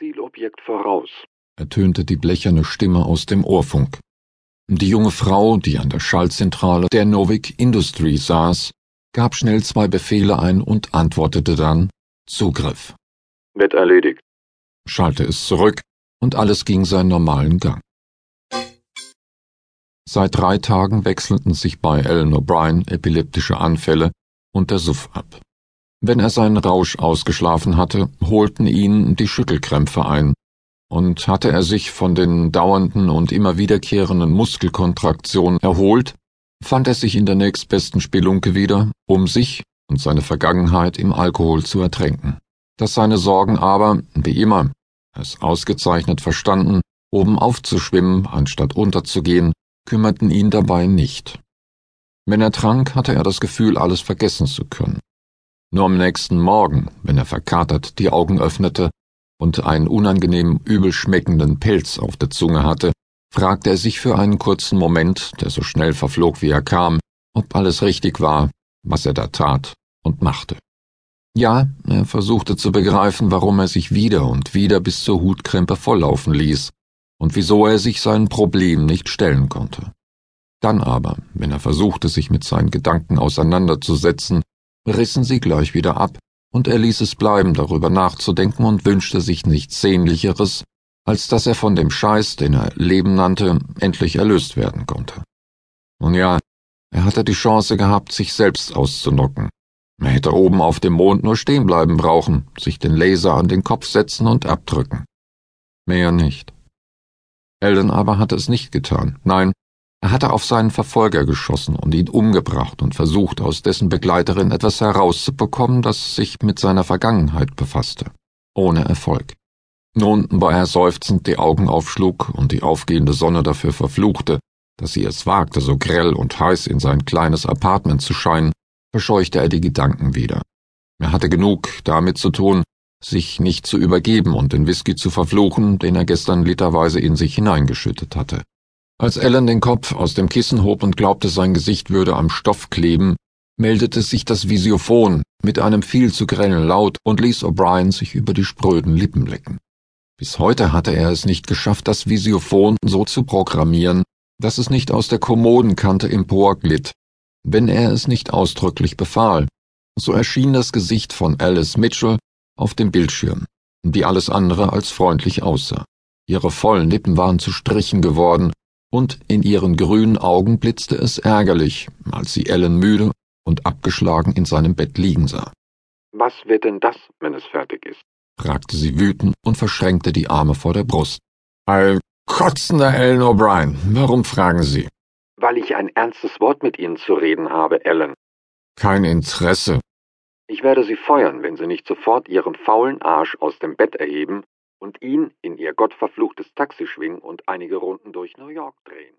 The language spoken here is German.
Zielobjekt voraus, ertönte die blecherne Stimme aus dem Ohrfunk. Die junge Frau, die an der Schaltzentrale der Novik Industry saß, gab schnell zwei Befehle ein und antwortete dann Zugriff. Wird erledigt, schallte es zurück, und alles ging seinen normalen Gang. Seit drei Tagen wechselten sich bei Alan O'Brien epileptische Anfälle und der Suff ab. Wenn er seinen Rausch ausgeschlafen hatte, holten ihn die Schüttelkrämpfe ein, und hatte er sich von den dauernden und immer wiederkehrenden Muskelkontraktionen erholt, fand er sich in der nächstbesten Spelunke wieder, um sich und seine Vergangenheit im Alkohol zu ertränken. Dass seine Sorgen aber, wie immer, es ausgezeichnet verstanden, oben aufzuschwimmen, anstatt unterzugehen, kümmerten ihn dabei nicht. Wenn er trank, hatte er das Gefühl, alles vergessen zu können. Nur am nächsten Morgen, wenn er verkatert die Augen öffnete und einen unangenehm übel schmeckenden Pelz auf der Zunge hatte, fragte er sich für einen kurzen Moment, der so schnell verflog wie er kam, ob alles richtig war, was er da tat und machte. Ja, er versuchte zu begreifen, warum er sich wieder und wieder bis zur Hutkrempe volllaufen ließ und wieso er sich sein Problem nicht stellen konnte. Dann aber, wenn er versuchte, sich mit seinen Gedanken auseinanderzusetzen, rissen sie gleich wieder ab, und er ließ es bleiben, darüber nachzudenken und wünschte sich nichts Sehnlicheres, als dass er von dem Scheiß, den er Leben nannte, endlich erlöst werden konnte. Nun ja, er hatte die Chance gehabt, sich selbst auszunocken. Er hätte oben auf dem Mond nur stehen bleiben brauchen, sich den Laser an den Kopf setzen und abdrücken. Mehr nicht. Eldon aber hatte es nicht getan. Nein, er hatte auf seinen Verfolger geschossen und ihn umgebracht und versucht, aus dessen Begleiterin etwas herauszubekommen, das sich mit seiner Vergangenheit befasste. Ohne Erfolg. Nun, wo er seufzend die Augen aufschlug und die aufgehende Sonne dafür verfluchte, dass sie es wagte, so grell und heiß in sein kleines Apartment zu scheinen, verscheuchte er die Gedanken wieder. Er hatte genug damit zu tun, sich nicht zu übergeben und den Whisky zu verfluchen, den er gestern literweise in sich hineingeschüttet hatte. Als Ellen den Kopf aus dem Kissen hob und glaubte, sein Gesicht würde am Stoff kleben, meldete sich das Visiophon mit einem viel zu grellen Laut und ließ O'Brien sich über die spröden Lippen lecken. Bis heute hatte er es nicht geschafft, das Visiophon so zu programmieren, dass es nicht aus der Kommodenkante emporglitt, wenn er es nicht ausdrücklich befahl. So erschien das Gesicht von Alice Mitchell auf dem Bildschirm, die alles andere als freundlich aussah. Ihre vollen Lippen waren zu Strichen geworden, und in ihren grünen Augen blitzte es ärgerlich, als sie Ellen müde und abgeschlagen in seinem Bett liegen sah. Was wird denn das, wenn es fertig ist? fragte sie wütend und verschränkte die Arme vor der Brust. All kotzender Ellen O'Brien, warum fragen Sie? Weil ich ein ernstes Wort mit Ihnen zu reden habe, Ellen. Kein Interesse. Ich werde Sie feuern, wenn Sie nicht sofort Ihren faulen Arsch aus dem Bett erheben und ihn in ihr gottverfluchtes Taxi schwingen und einige Runden durch New York drehen.